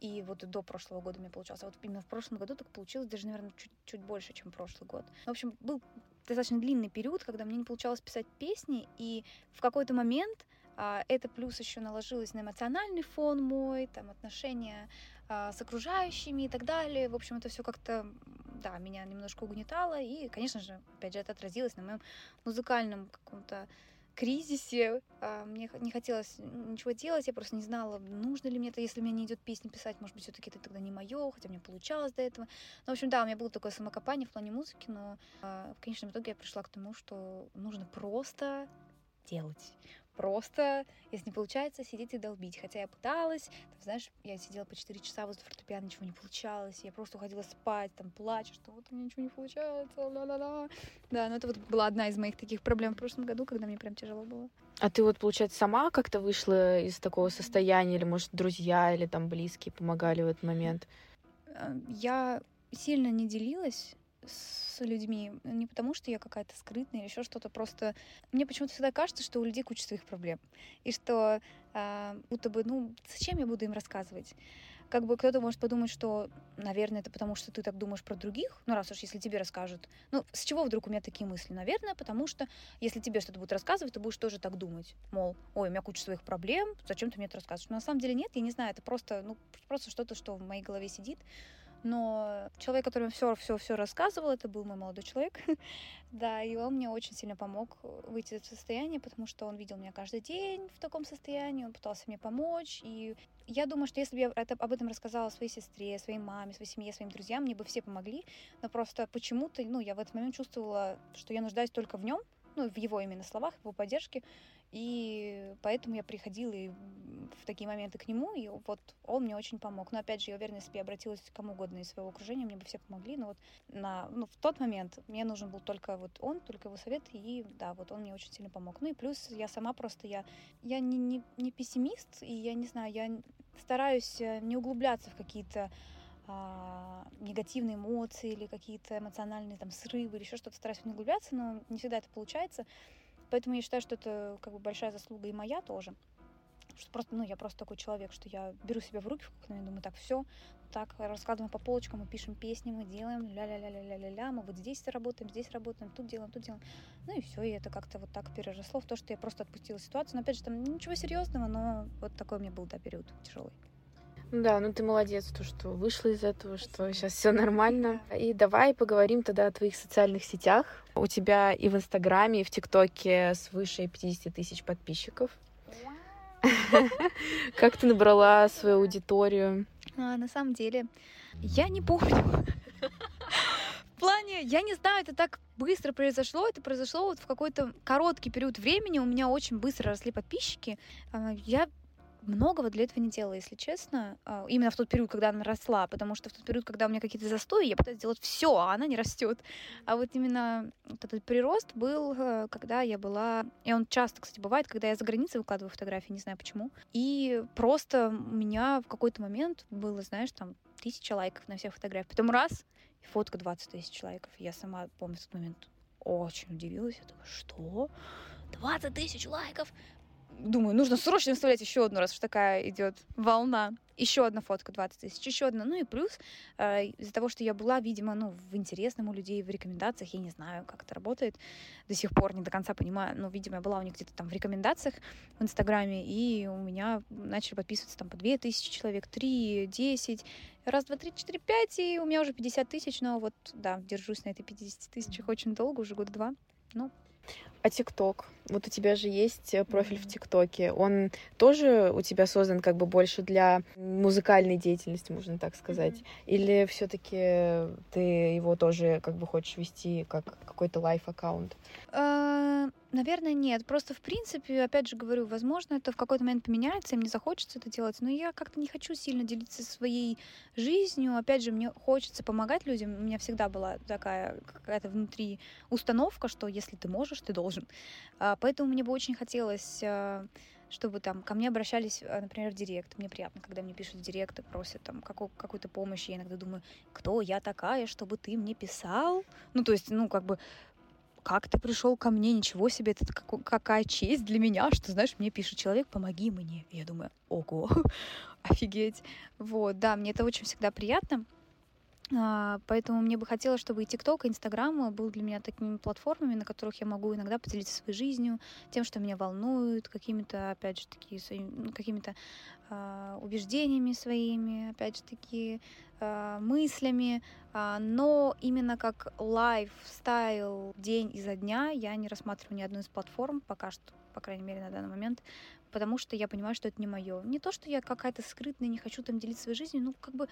И вот до прошлого года мне получалось. А вот именно в прошлом году так получилось, даже, наверное, чуть, чуть больше, чем прошлый год. В общем, был достаточно длинный период, когда мне не получалось писать песни, и в какой-то момент а, это плюс еще наложилось на эмоциональный фон мой, там отношения с окружающими и так далее. В общем, это все как-то, да, меня немножко угнетало. И, конечно же, опять же, это отразилось на моем музыкальном каком-то кризисе. А, мне не хотелось ничего делать, я просто не знала, нужно ли мне это, если мне не идет песни писать, может быть, все-таки это тогда не мое, хотя мне получалось до этого. Ну, в общем, да, у меня было такое самокопание в плане музыки, но в конечном итоге я пришла к тому, что нужно просто делать просто, если не получается, сидеть и долбить. Хотя я пыталась, там, знаешь, я сидела по 4 часа возле фортепиано, ничего не получалось, я просто уходила спать, там, плачу, что вот у меня ничего не получается, ла-ла-ла. Да, но это вот была одна из моих таких проблем в прошлом году, когда мне прям тяжело было. А ты вот, получается, сама как-то вышла из такого состояния, или, может, друзья или там близкие помогали в этот момент? Э, я сильно не делилась с людьми не потому, что я какая-то скрытная или еще что-то, просто мне почему-то всегда кажется, что у людей куча своих проблем, и что э, будто бы, ну, зачем я буду им рассказывать? Как бы кто-то может подумать, что, наверное, это потому, что ты так думаешь про других, ну, раз уж если тебе расскажут. Ну, с чего вдруг у меня такие мысли? Наверное, потому что если тебе что-то будут рассказывать, ты будешь тоже так думать. Мол, ой, у меня куча своих проблем, зачем ты мне это рассказываешь? Но на самом деле нет, я не знаю, это просто, ну, просто что-то, что в моей голове сидит. Но человек, который все, все, все рассказывал, это был мой молодой человек, да, и он мне очень сильно помог выйти из этого состояния, потому что он видел меня каждый день в таком состоянии, он пытался мне помочь, и я думаю, что если бы я это, об этом рассказала своей сестре, своей маме, своей семье, своим друзьям, мне бы все помогли, но просто почему-то, ну, я в этот момент чувствовала, что я нуждаюсь только в нем, ну, в его именно словах, в его поддержке, и поэтому я приходила и в такие моменты к нему, и вот он мне очень помог. Но опять же, я уверена, если бы я обратилась к кому угодно из своего окружения, мне бы все помогли. Но вот на, ну, в тот момент мне нужен был только вот он, только его совет, и да, вот он мне очень сильно помог. Ну и плюс я сама просто, я, я не, не, не пессимист, и я не знаю, я стараюсь э, не углубляться в какие-то а, негативные эмоции или какие-то эмоциональные там срывы или еще что-то стараюсь не углубляться, но не всегда это получается. Поэтому я считаю, что это как бы большая заслуга и моя тоже. Что просто, ну, я просто такой человек, что я беру себя в руки в какой-то думаю, так, все, так, раскладываем по полочкам, мы пишем песни, мы делаем, ля-ля-ля-ля-ля-ля, мы вот здесь работаем, здесь работаем, тут делаем, тут делаем. Ну и все, и это как-то вот так переросло в то, что я просто отпустила ситуацию. Но опять же, там ничего серьезного, но вот такой у меня был, да, период тяжелый. Да, ну ты молодец, то, что вышла из этого, что сейчас все нормально. И давай поговорим тогда о твоих социальных сетях. У тебя и в Инстаграме, и в ТикТоке свыше 50 тысяч подписчиков. Как ты набрала свою аудиторию? А, на самом деле, я не помню. В плане, я не знаю, это так быстро произошло. Это произошло вот в какой-то короткий период времени. У меня очень быстро росли подписчики. А, я многого для этого не делала, если честно. А, именно в тот период, когда она росла, потому что в тот период, когда у меня какие-то застои, я пытаюсь сделать все, а она не растет. А вот именно вот этот прирост был, э, когда я была... И он часто, кстати, бывает, когда я за границей выкладываю фотографии, не знаю почему. И просто у меня в какой-то момент было, знаешь, там тысяча лайков на всех фотографиях. Потом раз, и фотка 20 тысяч лайков. Я сама помню в тот момент очень удивилась. Я думаю, что? 20 тысяч лайков? Думаю, нужно срочно вставлять еще одну, раз уж такая идет волна. Еще одна фотка 20 тысяч, еще одна. Ну и плюс э, из-за того, что я была, видимо, ну, в интересном у людей, в рекомендациях, я не знаю, как это работает, до сих пор не до конца понимаю, но, видимо, я была у них где-то там в рекомендациях в Инстаграме, и у меня начали подписываться там по 2 тысячи человек, 3, 10, раз, два, три, четыре, пять, и у меня уже 50 тысяч, но вот, да, держусь на этой 50 тысячах очень долго, уже года два. Ну, а ТикТок? Вот у тебя же есть э, профиль mm-hmm. в ТикТоке. Он тоже у тебя создан как бы больше для музыкальной деятельности, можно так сказать? Mm-hmm. Или все-таки ты его тоже как бы хочешь вести как какой-то лайф-аккаунт? Uh, наверное, нет. Просто, в принципе, опять же говорю, возможно, это в какой-то момент поменяется, и мне захочется это делать. Но я как-то не хочу сильно делиться своей жизнью. Опять же, мне хочется помогать людям. У меня всегда была такая какая-то внутри установка, что если ты можешь, ты должен. Uh, Поэтому мне бы очень хотелось э, чтобы там ко мне обращались, э, например, в директ. Мне приятно, когда мне пишут в директ и просят там какую- какую-то помощь. Я иногда думаю, кто я такая, чтобы ты мне писал? Ну, то есть, ну, как бы, как ты пришел ко мне, ничего себе, это как, какая честь для меня, что, знаешь, мне пишет человек, помоги мне. Я думаю, ого, офигеть. Вот, да, мне это очень всегда приятно. А, поэтому мне бы хотелось, чтобы и ТикТок, и Инстаграм был для меня такими платформами, на которых я могу иногда поделиться своей жизнью, тем, что меня волнует, какими-то, опять же, таки, ну, какими-то э, убеждениями своими, опять же, таки, э, мыслями. Э, но именно как лайфстайл день изо дня я не рассматриваю ни одну из платформ пока что по крайней мере, на данный момент, потому что я понимаю, что это не мое. Не то, что я какая-то скрытная, не хочу там делиться своей жизнью, ну, как бы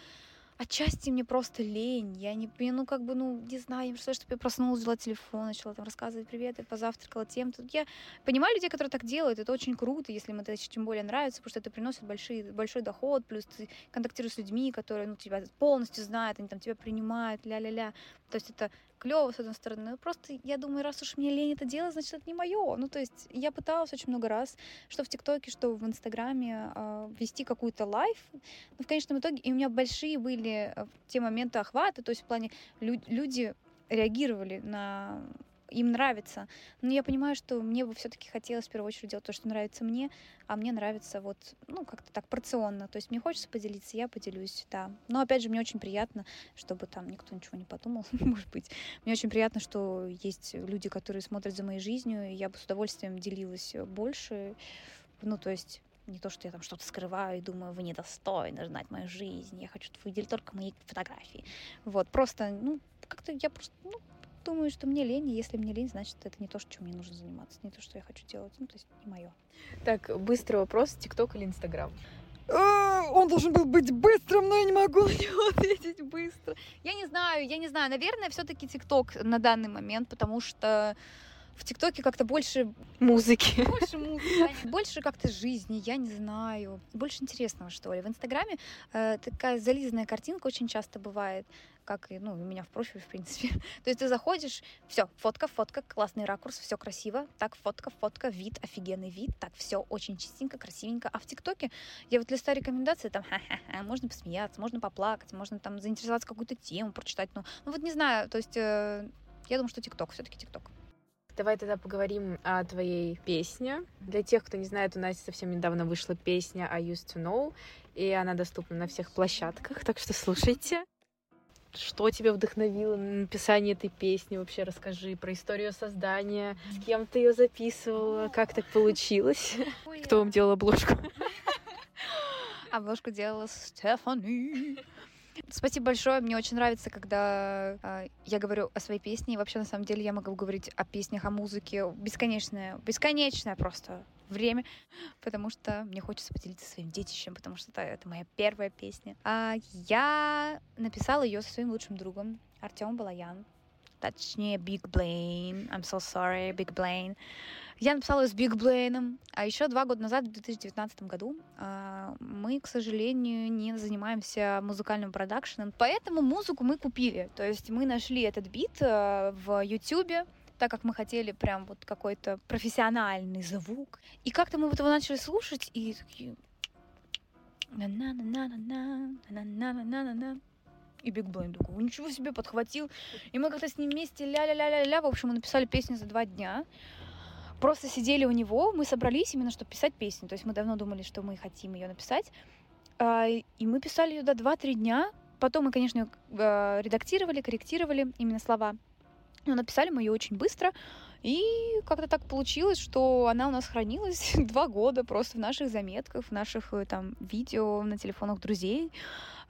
отчасти мне просто лень. Я не, я, ну, как бы, ну, не знаю, представляю, чтобы я проснулась, взяла телефон, начала там рассказывать привет, я позавтракала тем. Тут я понимаю людей, которые так делают, это очень круто, если им это тем более нравится, потому что это приносит большие, большой доход, плюс ты контактируешь с людьми, которые, ну, тебя полностью знают, они там тебя принимают, ля-ля-ля. То есть это клево, с одной стороны. Но просто я думаю, раз уж мне лень это делать, значит, это не мое. Ну, то есть я пыталась очень много раз, что в ТикТоке, что в Инстаграме, э, вести какую-то лайф. Но в конечном итоге и у меня большие были э, те моменты охвата, то есть в плане лю- люди реагировали на им нравится. Но я понимаю, что мне бы все-таки хотелось в первую очередь делать то, что нравится мне, а мне нравится вот, ну, как-то так порционно. То есть мне хочется поделиться, я поделюсь, да. Но опять же, мне очень приятно, чтобы там никто ничего не подумал, может быть. Мне очень приятно, что есть люди, которые смотрят за моей жизнью, и я бы с удовольствием делилась больше. Ну, то есть не то, что я там что-то скрываю и думаю, вы недостойны знать мою жизнь, я хочу, чтобы вы только мои фотографии. Вот, просто, ну, как-то я просто, ну, думаю, что мне лень, и если мне лень, значит, это не то, чем мне нужно заниматься, не то, что я хочу делать, ну, то есть не мое. Так, быстрый вопрос, ТикТок или Инстаграм? А, он должен был быть быстрым, но я не могу на него ответить быстро. Я не знаю, я не знаю. Наверное, все-таки ТикТок на данный момент, потому что в ТикТоке как-то больше музыки. Больше музыки, больше как-то жизни, я не знаю. Больше интересного, что ли. В Инстаграме э, такая зализанная картинка очень часто бывает, как и ну, у меня в профиле, в принципе. То есть ты заходишь, все, фотка, фотка, классный ракурс, все красиво. Так, фотка, фотка, вид, офигенный вид. Так, все очень чистенько, красивенько. А в ТикТоке я вот листаю рекомендации, там, ха-ха-ха, можно посмеяться, можно поплакать, можно там заинтересоваться какую-то тему, прочитать. Ну, ну вот не знаю, то есть э, я думаю, что ТикТок, все-таки ТикТок. Давай тогда поговорим о твоей песне. Для тех, кто не знает, у нас совсем недавно вышла песня I Used to Know, и она доступна на всех площадках, так что слушайте. Что тебя вдохновило на написание этой песни? Вообще расскажи про историю создания, с кем ты ее записывала, как так получилось? Кто вам делал обложку? Обложку делала Стефани. Спасибо большое. Мне очень нравится, когда э, я говорю о своей песне. И вообще, на самом деле, я могу говорить о песнях, о музыке. Бесконечное, бесконечное просто время, потому что мне хочется поделиться своим детищем, потому что это, это моя первая песня. А я написала ее со своим лучшим другом Артем Балаян. Точнее Big Blaine. I'm so sorry, Big Blaine. Я написала с Биг Блейном, а еще два года назад, в 2019 году, а, мы, к сожалению, не занимаемся музыкальным продакшеном, поэтому музыку мы купили. То есть мы нашли этот бит э, в YouTube, так как мы хотели прям вот какой-то профессиональный звук. И как-то мы вот его начали слушать, и такие... И Биг Блейн такой, ничего себе, подхватил. И мы как-то с ним вместе ля-ля-ля-ля-ля. В общем, мы написали песню за два дня просто сидели у него, мы собрались именно, чтобы писать песню. То есть мы давно думали, что мы хотим ее написать. А, и мы писали ее до 2-3 дня. Потом мы, конечно, а, редактировали, корректировали именно слова. Но написали мы ее очень быстро. И как-то так получилось, что она у нас хранилась два года просто в наших заметках, в наших э, там видео на телефонах друзей.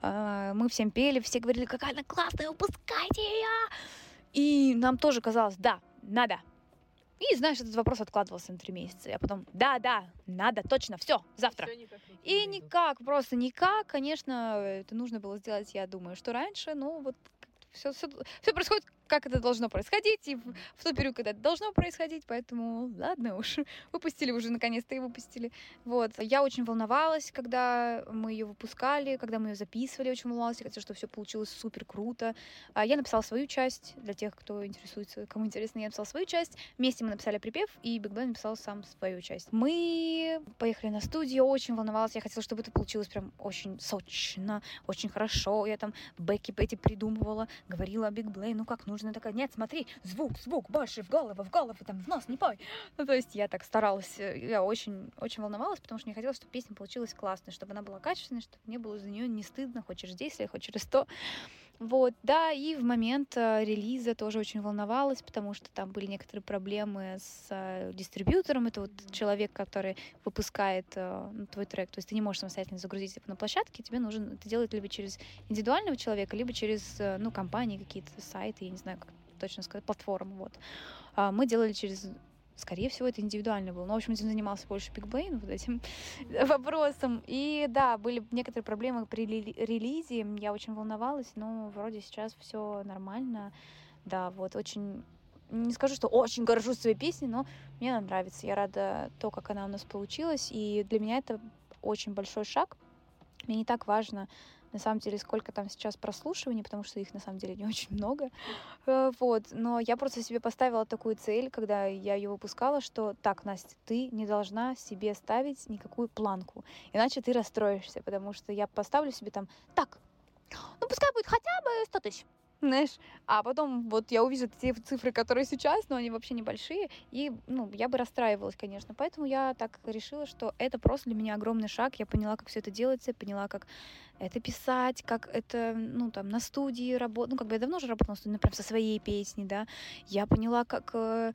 А, мы всем пели, все говорили, какая она классная, выпускайте ее! И нам тоже казалось, да, надо, и, знаешь, этот вопрос откладывался на три месяца. Я потом, да, да, надо, точно, все, завтра. Все никак и никак, просто никак. Конечно, это нужно было сделать, я думаю, что раньше, но вот все, все, все происходит как это должно происходить, и в, в тот период, когда это должно происходить, поэтому ладно уж, выпустили уже наконец-то и выпустили. Вот. Я очень волновалась, когда мы ее выпускали, когда мы ее записывали, очень волновалась, я хотела, что все получилось супер круто. А я написала свою часть, для тех, кто интересуется, кому интересно, я написала свою часть. Вместе мы написали припев, и Биг Бен написал сам свою часть. Мы поехали на студию, очень волновалась, я хотела, чтобы это получилось прям очень сочно, очень хорошо. Я там бэки эти придумывала, говорила о Биг Блей, ну как нужно нужно такая, нет, смотри, звук, звук, больше в голову, в голову, там, в нос, не пой. Ну, то есть я так старалась, э, я очень, очень волновалась, потому что мне хотелось, чтобы песня получилась классной, чтобы она была качественной, чтобы мне было за нее не стыдно, хоть через 10 хоть через 100. Вот, да, и в момент э, релиза тоже очень волновалась, потому что там были некоторые проблемы с э, дистрибьютором. Это вот человек, который выпускает э, ну, твой трек. То есть ты не можешь самостоятельно загрузить его на площадке, тебе нужно это делать либо через индивидуального человека, либо через, ну, компании, какие-то сайты, я не знаю, как точно сказать, платформы, вот. А мы делали через Скорее всего, это индивидуально было. Но, в общем, этим занимался больше Биг Бэйн, вот этим вопросом. И да, были некоторые проблемы при релизе. Я очень волновалась, но вроде сейчас все нормально. Да, вот очень не скажу, что очень горжусь своей песней, но мне она нравится. Я рада то, как она у нас получилась. И для меня это очень большой шаг. Мне не так важно на самом деле, сколько там сейчас прослушиваний, потому что их на самом деле не очень много. Э, вот. Но я просто себе поставила такую цель, когда я ее выпускала, что так, Настя, ты не должна себе ставить никакую планку, иначе ты расстроишься, потому что я поставлю себе там, так, ну пускай будет хотя бы 100 тысяч знаешь, а потом вот я увижу те цифры, которые сейчас, но они вообще небольшие, и, ну, я бы расстраивалась, конечно, поэтому я так решила, что это просто для меня огромный шаг, я поняла, как все это делается, поняла, как это писать, как это, ну, там, на студии работать, ну, как бы я давно уже работала на студии, например, со своей песней, да, я поняла, как э,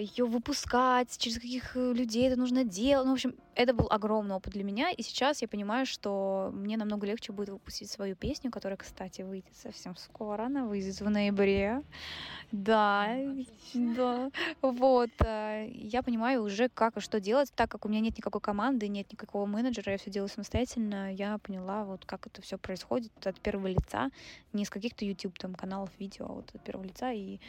ее выпускать, через каких э, людей это нужно делать. Ну, в общем, это был огромный опыт для меня, и сейчас я понимаю, что мне намного легче будет выпустить свою песню, которая, кстати, выйдет совсем скоро, она выйдет в ноябре. Да, да. Вот. Э, я понимаю уже, как и что делать, так как у меня нет никакой команды, нет никакого менеджера, я все делаю самостоятельно, я поняла, вот как это все происходит от первого лица, не из каких-то YouTube там каналов, видео, а вот от первого лица, и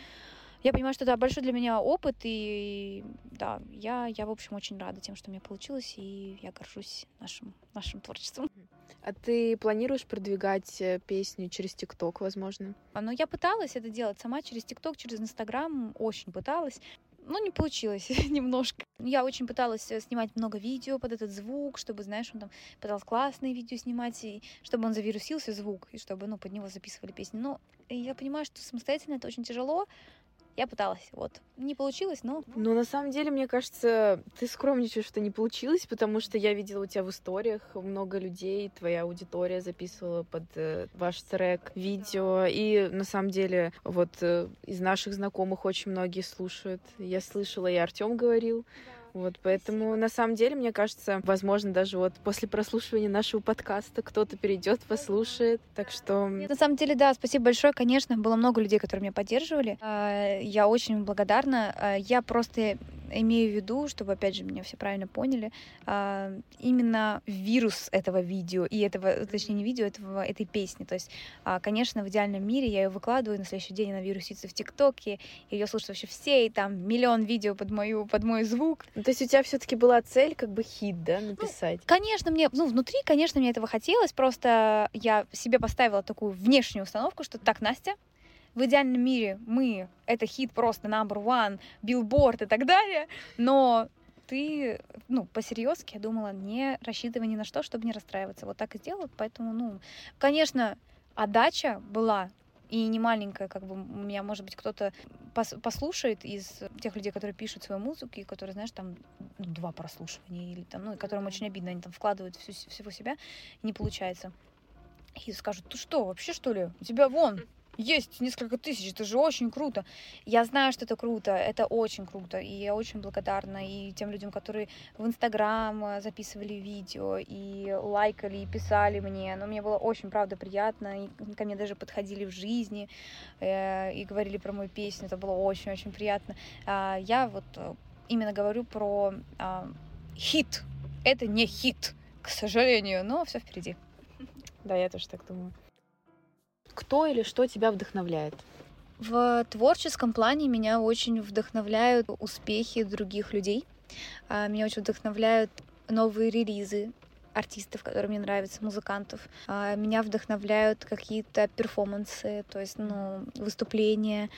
я понимаю, что это большой для меня опыт, и да, я, я, в общем, очень рада тем, что у меня получилось, и я горжусь нашим, нашим творчеством. А ты планируешь продвигать э, песню через ТикТок, возможно? А, ну, я пыталась это делать сама через ТикТок, через Инстаграм, очень пыталась. Ну, не получилось немножко. Я очень пыталась э, снимать много видео под этот звук, чтобы, знаешь, он там пытался классные видео снимать, и чтобы он завирусился звук, и чтобы, ну, под него записывали песни. Но я понимаю, что самостоятельно это очень тяжело, я пыталась, вот. Не получилось, но... Ну, на самом деле, мне кажется, ты скромничаешь, что не получилось, потому что я видела у тебя в историях много людей, твоя аудитория записывала под э, ваш трек видео, и на самом деле вот э, из наших знакомых очень многие слушают. Я слышала, и Артем говорил. Да вот, поэтому на самом деле, мне кажется, возможно, даже вот после прослушивания нашего подкаста кто-то перейдет, послушает. Так что... На самом деле, да, спасибо большое. Конечно, было много людей, которые меня поддерживали. А, я очень благодарна. А, я просто имею в виду, чтобы, опять же, меня все правильно поняли, а, именно вирус этого видео и этого, точнее, не видео, этого, этой песни. То есть, а, конечно, в идеальном мире я ее выкладываю, на следующий день она вирусится в ТикТоке, ее слушают вообще все, и там миллион видео под, мою, под мой звук. Ну, то есть у тебя все таки была цель как бы хит, да, написать? Ну, конечно, мне, ну, внутри, конечно, мне этого хотелось, просто я себе поставила такую внешнюю установку, что так, Настя, в идеальном мире мы — это хит просто number one, билборд и так далее, но ты, ну, по-серьезки, я думала, не рассчитывай ни на что, чтобы не расстраиваться. Вот так и сделала, поэтому, ну, конечно, отдача была и не маленькая, как бы у меня, может быть, кто-то пос послушает из тех людей, которые пишут свою музыку, и которые, знаешь, там ну, два прослушивания, или там, ну, и которым очень обидно, они там вкладывают всю, всего себя, и не получается. И скажут, ты что, вообще что ли? У тебя вон есть несколько тысяч, это же очень круто. Я знаю, что это круто, это очень круто, и я очень благодарна и тем людям, которые в Инстаграм э, записывали видео, и лайкали, и писали мне, но мне было очень, правда, приятно, и ко мне даже подходили в жизни э, и говорили про мою песню, это было очень-очень приятно. А, я вот э, именно говорю про а, хит, это не хит, к сожалению, но все впереди. Да, я тоже так думаю кто или что тебя вдохновляет? В творческом плане меня очень вдохновляют успехи других людей. А, меня очень вдохновляют новые релизы артистов, которые мне нравятся, музыкантов. А, меня вдохновляют какие-то перформансы, то есть ну, выступления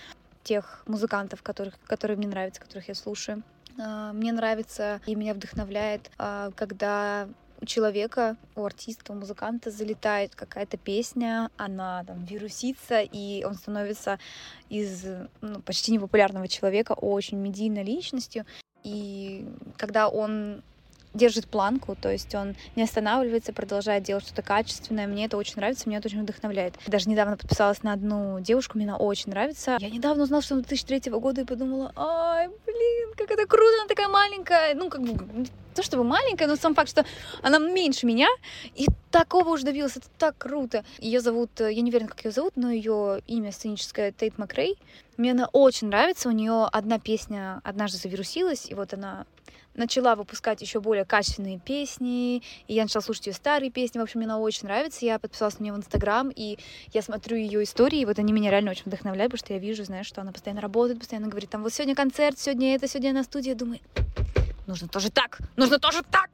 тех музыкантов, которых, которые мне нравятся, которых я слушаю. А, мне нравится и меня вдохновляет, когда у человека, у артиста, у музыканта залетает какая-то песня, она там вирусится, и он становится из ну, почти непопулярного человека очень медийной личностью. И когда он держит планку, то есть он не останавливается, продолжает делать что-то качественное. Мне это очень нравится, меня это очень вдохновляет. Даже недавно подписалась на одну девушку, мне она очень нравится. Я недавно узнала, что она 2003 года, и подумала, ай, блин, как это круто, она такая маленькая. Ну, как бы, то чтобы маленькая, но сам факт, что она меньше меня, и такого уже добилась, это так круто. Ее зовут, я не уверена, как ее зовут, но ее имя сценическое Тейт Макрей. Мне она очень нравится, у нее одна песня однажды завирусилась, и вот она начала выпускать еще более качественные песни, и я начала слушать ее старые песни, в общем, мне она очень нравится, я подписалась на нее в Инстаграм, и я смотрю ее истории, и вот они меня реально очень вдохновляют, потому что я вижу, знаешь, что она постоянно работает, постоянно говорит, там, вот сегодня концерт, сегодня это, сегодня на студии, я думаю, нужно тоже так, нужно тоже так.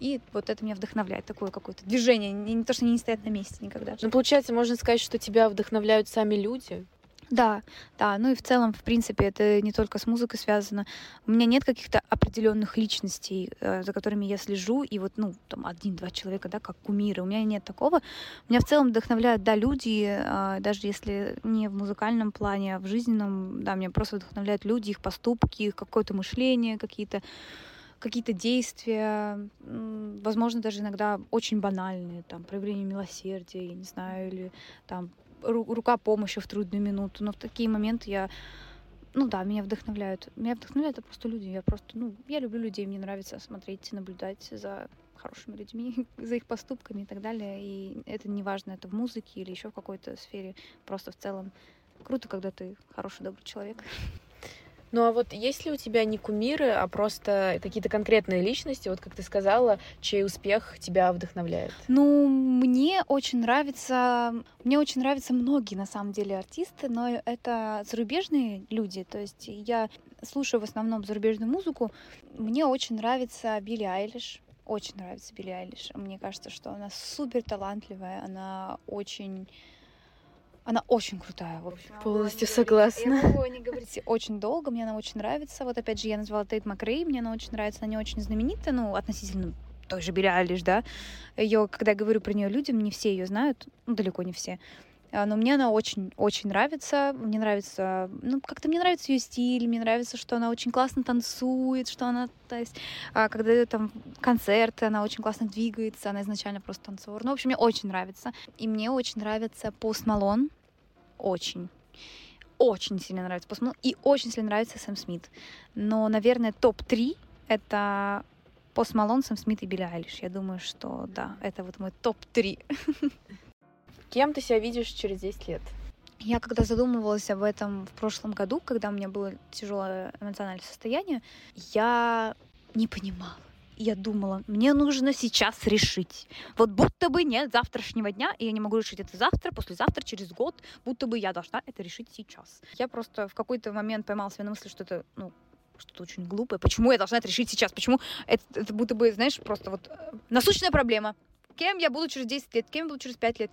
И вот это меня вдохновляет, такое какое-то движение, не, не то, что они не стоят на месте никогда. Ну, получается, можно сказать, что тебя вдохновляют сами люди, да, да, ну и в целом, в принципе, это не только с музыкой связано. У меня нет каких-то определенных личностей, э, за которыми я слежу, и вот, ну, там, один-два человека, да, как кумиры. У меня нет такого. Меня в целом вдохновляют, да, люди, э, даже если не в музыкальном плане, а в жизненном, да, меня просто вдохновляют люди, их поступки, их какое-то мышление, какие-то какие-то действия, возможно, даже иногда очень банальные, там, проявление милосердия, я не знаю, или там рука помощи в трудную минуту. Но в такие моменты я ну да, меня вдохновляют. Меня вдохновляют это просто люди. Я просто, ну, я люблю людей, мне нравится смотреть, наблюдать за хорошими людьми, за их поступками и так далее. И это не важно, это в музыке или еще в какой-то сфере. Просто в целом круто, когда ты хороший, добрый человек. Ну а вот есть ли у тебя не кумиры, а просто какие-то конкретные личности, вот как ты сказала, чей успех тебя вдохновляет? Ну, мне очень нравится, мне очень нравятся многие на самом деле артисты, но это зарубежные люди, то есть я слушаю в основном зарубежную музыку. Мне очень нравится Билли Айлиш, очень нравится Билли Айлиш. Мне кажется, что она супер талантливая, она очень она очень крутая, в общем. Полностью согласна. Я могу не говорить очень долго, мне она очень нравится. Вот опять же, я назвала Тейт Макрей, мне она очень нравится, она не очень знаменитая, ну, относительно той же Билли Айлиш, да. Ее, когда я говорю про нее людям, не все ее знают, ну, далеко не все. А, но мне она очень-очень нравится. Мне нравится, ну, как-то мне нравится ее стиль, мне нравится, что она очень классно танцует, что она, то есть, а, когда там концерты, она очень классно двигается, она изначально просто танцор. Ну, в общем, мне очень нравится. И мне очень нравится Пост Малон. Очень очень сильно нравится Пост Малон и очень сильно нравится Сэм Смит. Но, наверное, топ-3 — это Пост Малон, Сэм Смит и Билли Айлиш. Я думаю, что да, это вот мой топ-3. Кем ты себя видишь через 10 лет? Я когда задумывалась об этом в прошлом году, когда у меня было тяжелое эмоциональное состояние, я не понимала. Я думала, мне нужно сейчас решить. Вот будто бы нет завтрашнего дня, и я не могу решить это завтра, послезавтра, через год, будто бы я должна это решить сейчас. Я просто в какой-то момент поймала себя на мысли, что это, ну, что-то очень глупое. Почему я должна это решить сейчас? Почему это, это будто бы, знаешь, просто вот э, насущная проблема. Кем я буду через 10 лет, кем я буду через 5 лет?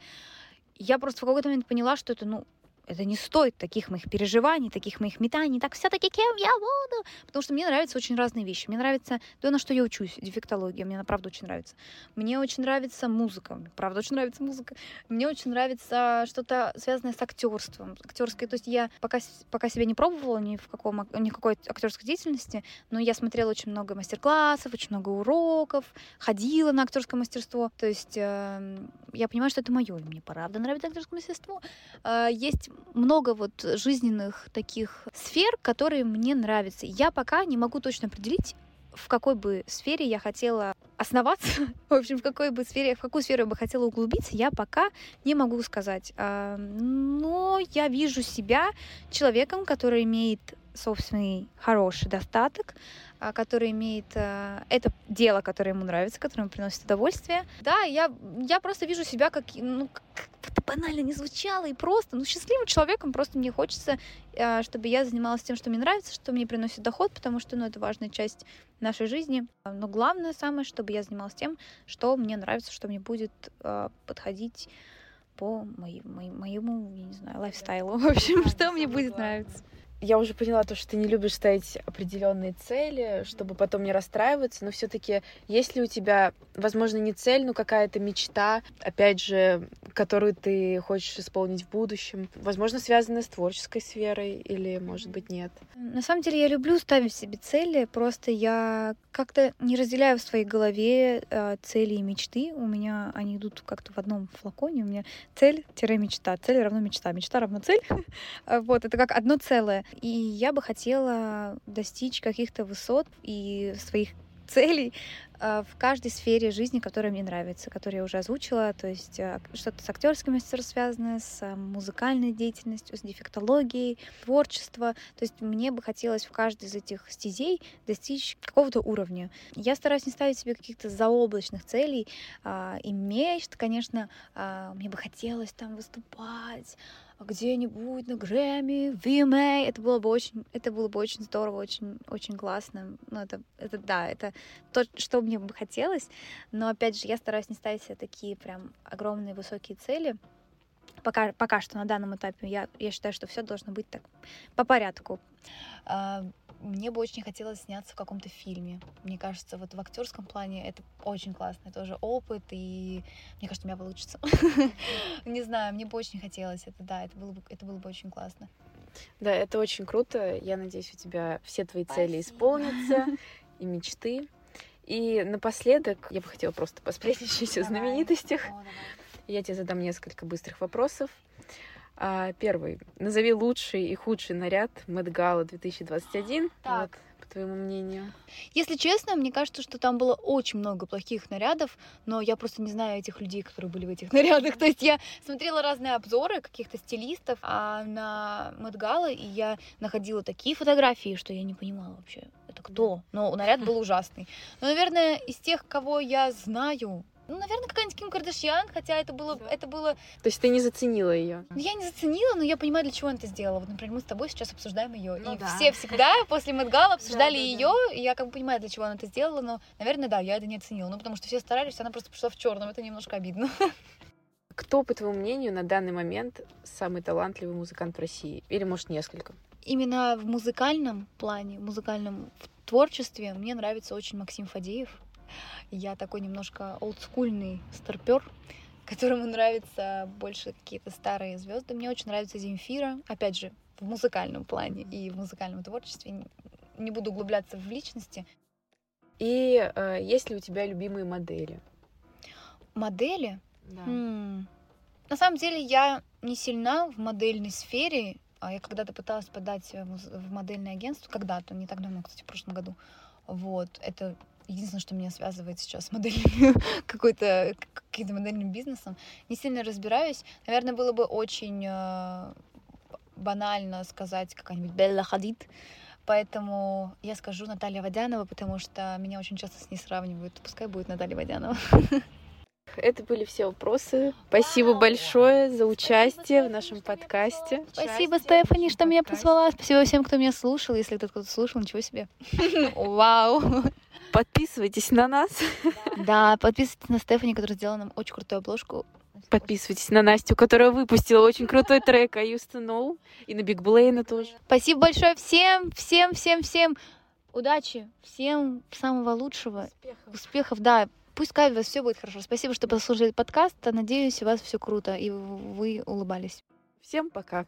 Я просто в какой-то момент поняла, что это, ну, это не стоит таких моих переживаний, таких моих метаний, так все-таки кем я буду? Потому что мне нравятся очень разные вещи. Мне нравится то, на что я учусь, дефектология, мне она правда очень нравится. Мне очень нравится музыка, мне правда очень нравится музыка. Мне очень нравится что-то связанное с актерством, актерской. То есть я пока, пока себя не пробовала ни в каком, никакой актерской деятельности, но я смотрела очень много мастер-классов, очень много уроков, ходила на актерское мастерство. То есть э, я понимаю, что это мое, мне правда нравится актерское мастерство. Э, есть много вот жизненных таких сфер, которые мне нравятся. Я пока не могу точно определить, в какой бы сфере я хотела основаться, в общем, в какой бы сфере, в какую сферу я бы хотела углубиться, я пока не могу сказать. А, но я вижу себя человеком, который имеет собственный хороший достаток, а, который имеет а, это дело, которое ему нравится, которое ему приносит удовольствие. Да, я, я просто вижу себя как, ну, как это банально не звучало, и просто, ну, счастливым человеком просто мне хочется, а, чтобы я занималась тем, что мне нравится, что мне приносит доход, потому что, ну, это важная часть нашей жизни. Но главное самое, чтобы я занималась тем, что мне нравится, что мне будет подходить по моему, моему, я не знаю, лайфстайлу, в общем, что мне будет нравиться я уже поняла то, что ты не любишь ставить определенные цели, чтобы потом не расстраиваться, но все-таки есть ли у тебя, возможно, не цель, но какая-то мечта, опять же, которую ты хочешь исполнить в будущем, возможно, связанная с творческой сферой или, может быть, нет? На самом деле я люблю ставить себе цели, просто я как-то не разделяю в своей голове э, цели и мечты. У меня они идут как-то в одном флаконе. У меня цель-мечта. Цель равно мечта. Мечта равно цель. вот, это как одно целое. И я бы хотела достичь каких-то высот и своих целей а, в каждой сфере жизни, которая мне нравится, которую я уже озвучила, то есть а, что-то с актерским мастерством связанное, с а, музыкальной деятельностью, с дефектологией, творчество. То есть мне бы хотелось в каждой из этих стезей достичь какого-то уровня. Я стараюсь не ставить себе каких-то заоблачных целей и мечт, конечно, мне бы хотелось там выступать, где-нибудь на Грэмми, VMA, это было бы очень, это было бы очень здорово, очень, очень классно. Ну, это, это да, это то, что мне бы хотелось. Но, опять же, я стараюсь не ставить себе такие прям огромные высокие цели. Пока, пока что на данном этапе я, я считаю, что все должно быть так по порядку. Мне бы очень хотелось сняться в каком-то фильме. Мне кажется, вот в актерском плане это очень классный тоже опыт, и мне кажется, у меня получится. Не знаю, мне бы очень хотелось это, да, это было бы, это было бы очень классно. Да, это очень круто. Я надеюсь, у тебя все твои цели исполнятся и мечты. И напоследок я бы хотела просто посплетничать о знаменитостях. Я тебе задам несколько быстрых вопросов. А, первый. Назови лучший и худший наряд Мэтт Гала 2021. Так. Вот, по твоему мнению. Если честно, мне кажется, что там было очень много плохих нарядов, но я просто не знаю этих людей, которые были в этих нарядах. То есть я смотрела разные обзоры каких-то стилистов а на Мэтт Гала, и я находила такие фотографии, что я не понимала вообще, это кто. Но наряд был ужасный. Но, наверное, из тех, кого я знаю, ну, наверное, какая-нибудь Ким Кардашьян, хотя это было, да. это было... То есть ты не заценила ее? Ну, я не заценила, но я понимаю, для чего она это сделала. Вот, например, мы с тобой сейчас обсуждаем ее. Ну, и да. все всегда после Мэтгала обсуждали да, ее, да. и я как бы понимаю, для чего она это сделала, но, наверное, да, я это не оценила. Ну, потому что все старались, она просто пришла в черном, это немножко обидно. Кто, по твоему мнению, на данный момент самый талантливый музыкант в России? Или, может, несколько? Именно в музыкальном плане, в музыкальном в творчестве мне нравится очень Максим Фадеев. Я такой немножко олдскульный старпер, которому нравятся больше какие-то старые звезды. Мне очень нравится Земфира, опять же, в музыкальном плане и в музыкальном творчестве. Не буду углубляться в личности. И э, есть ли у тебя любимые модели? Модели? Да. М-м. На самом деле я не сильна в модельной сфере. А я когда-то пыталась подать в модельное агентство, когда-то, не так давно, кстати, в прошлом году. Вот, это единственное, что меня связывает сейчас с моделью, какой-то каким-то модельным бизнесом. Не сильно разбираюсь. Наверное, было бы очень э, банально сказать какая-нибудь Белла Хадид. Поэтому я скажу Наталья Водянова, потому что меня очень часто с ней сравнивают. Пускай будет Наталья Водянова. Это были все вопросы. Спасибо большое за участие в нашем подкасте. Спасибо, Стефани, что меня позвала. Спасибо всем, кто меня слушал. Если кто-то слушал, ничего себе. Вау. Подписывайтесь на нас. Да, подписывайтесь на Стефани, которая сделала нам очень крутую обложку. Подписывайтесь на Настю, которая выпустила очень крутой трек I used to know. И на Биг Блейна тоже. Спасибо большое всем, всем, всем, всем. Удачи, всем самого лучшего. Успехов. Успехов, да. Пусть у вас все будет хорошо. Спасибо, что послушали подкаст. Надеюсь, у вас все круто, и вы улыбались. Всем пока.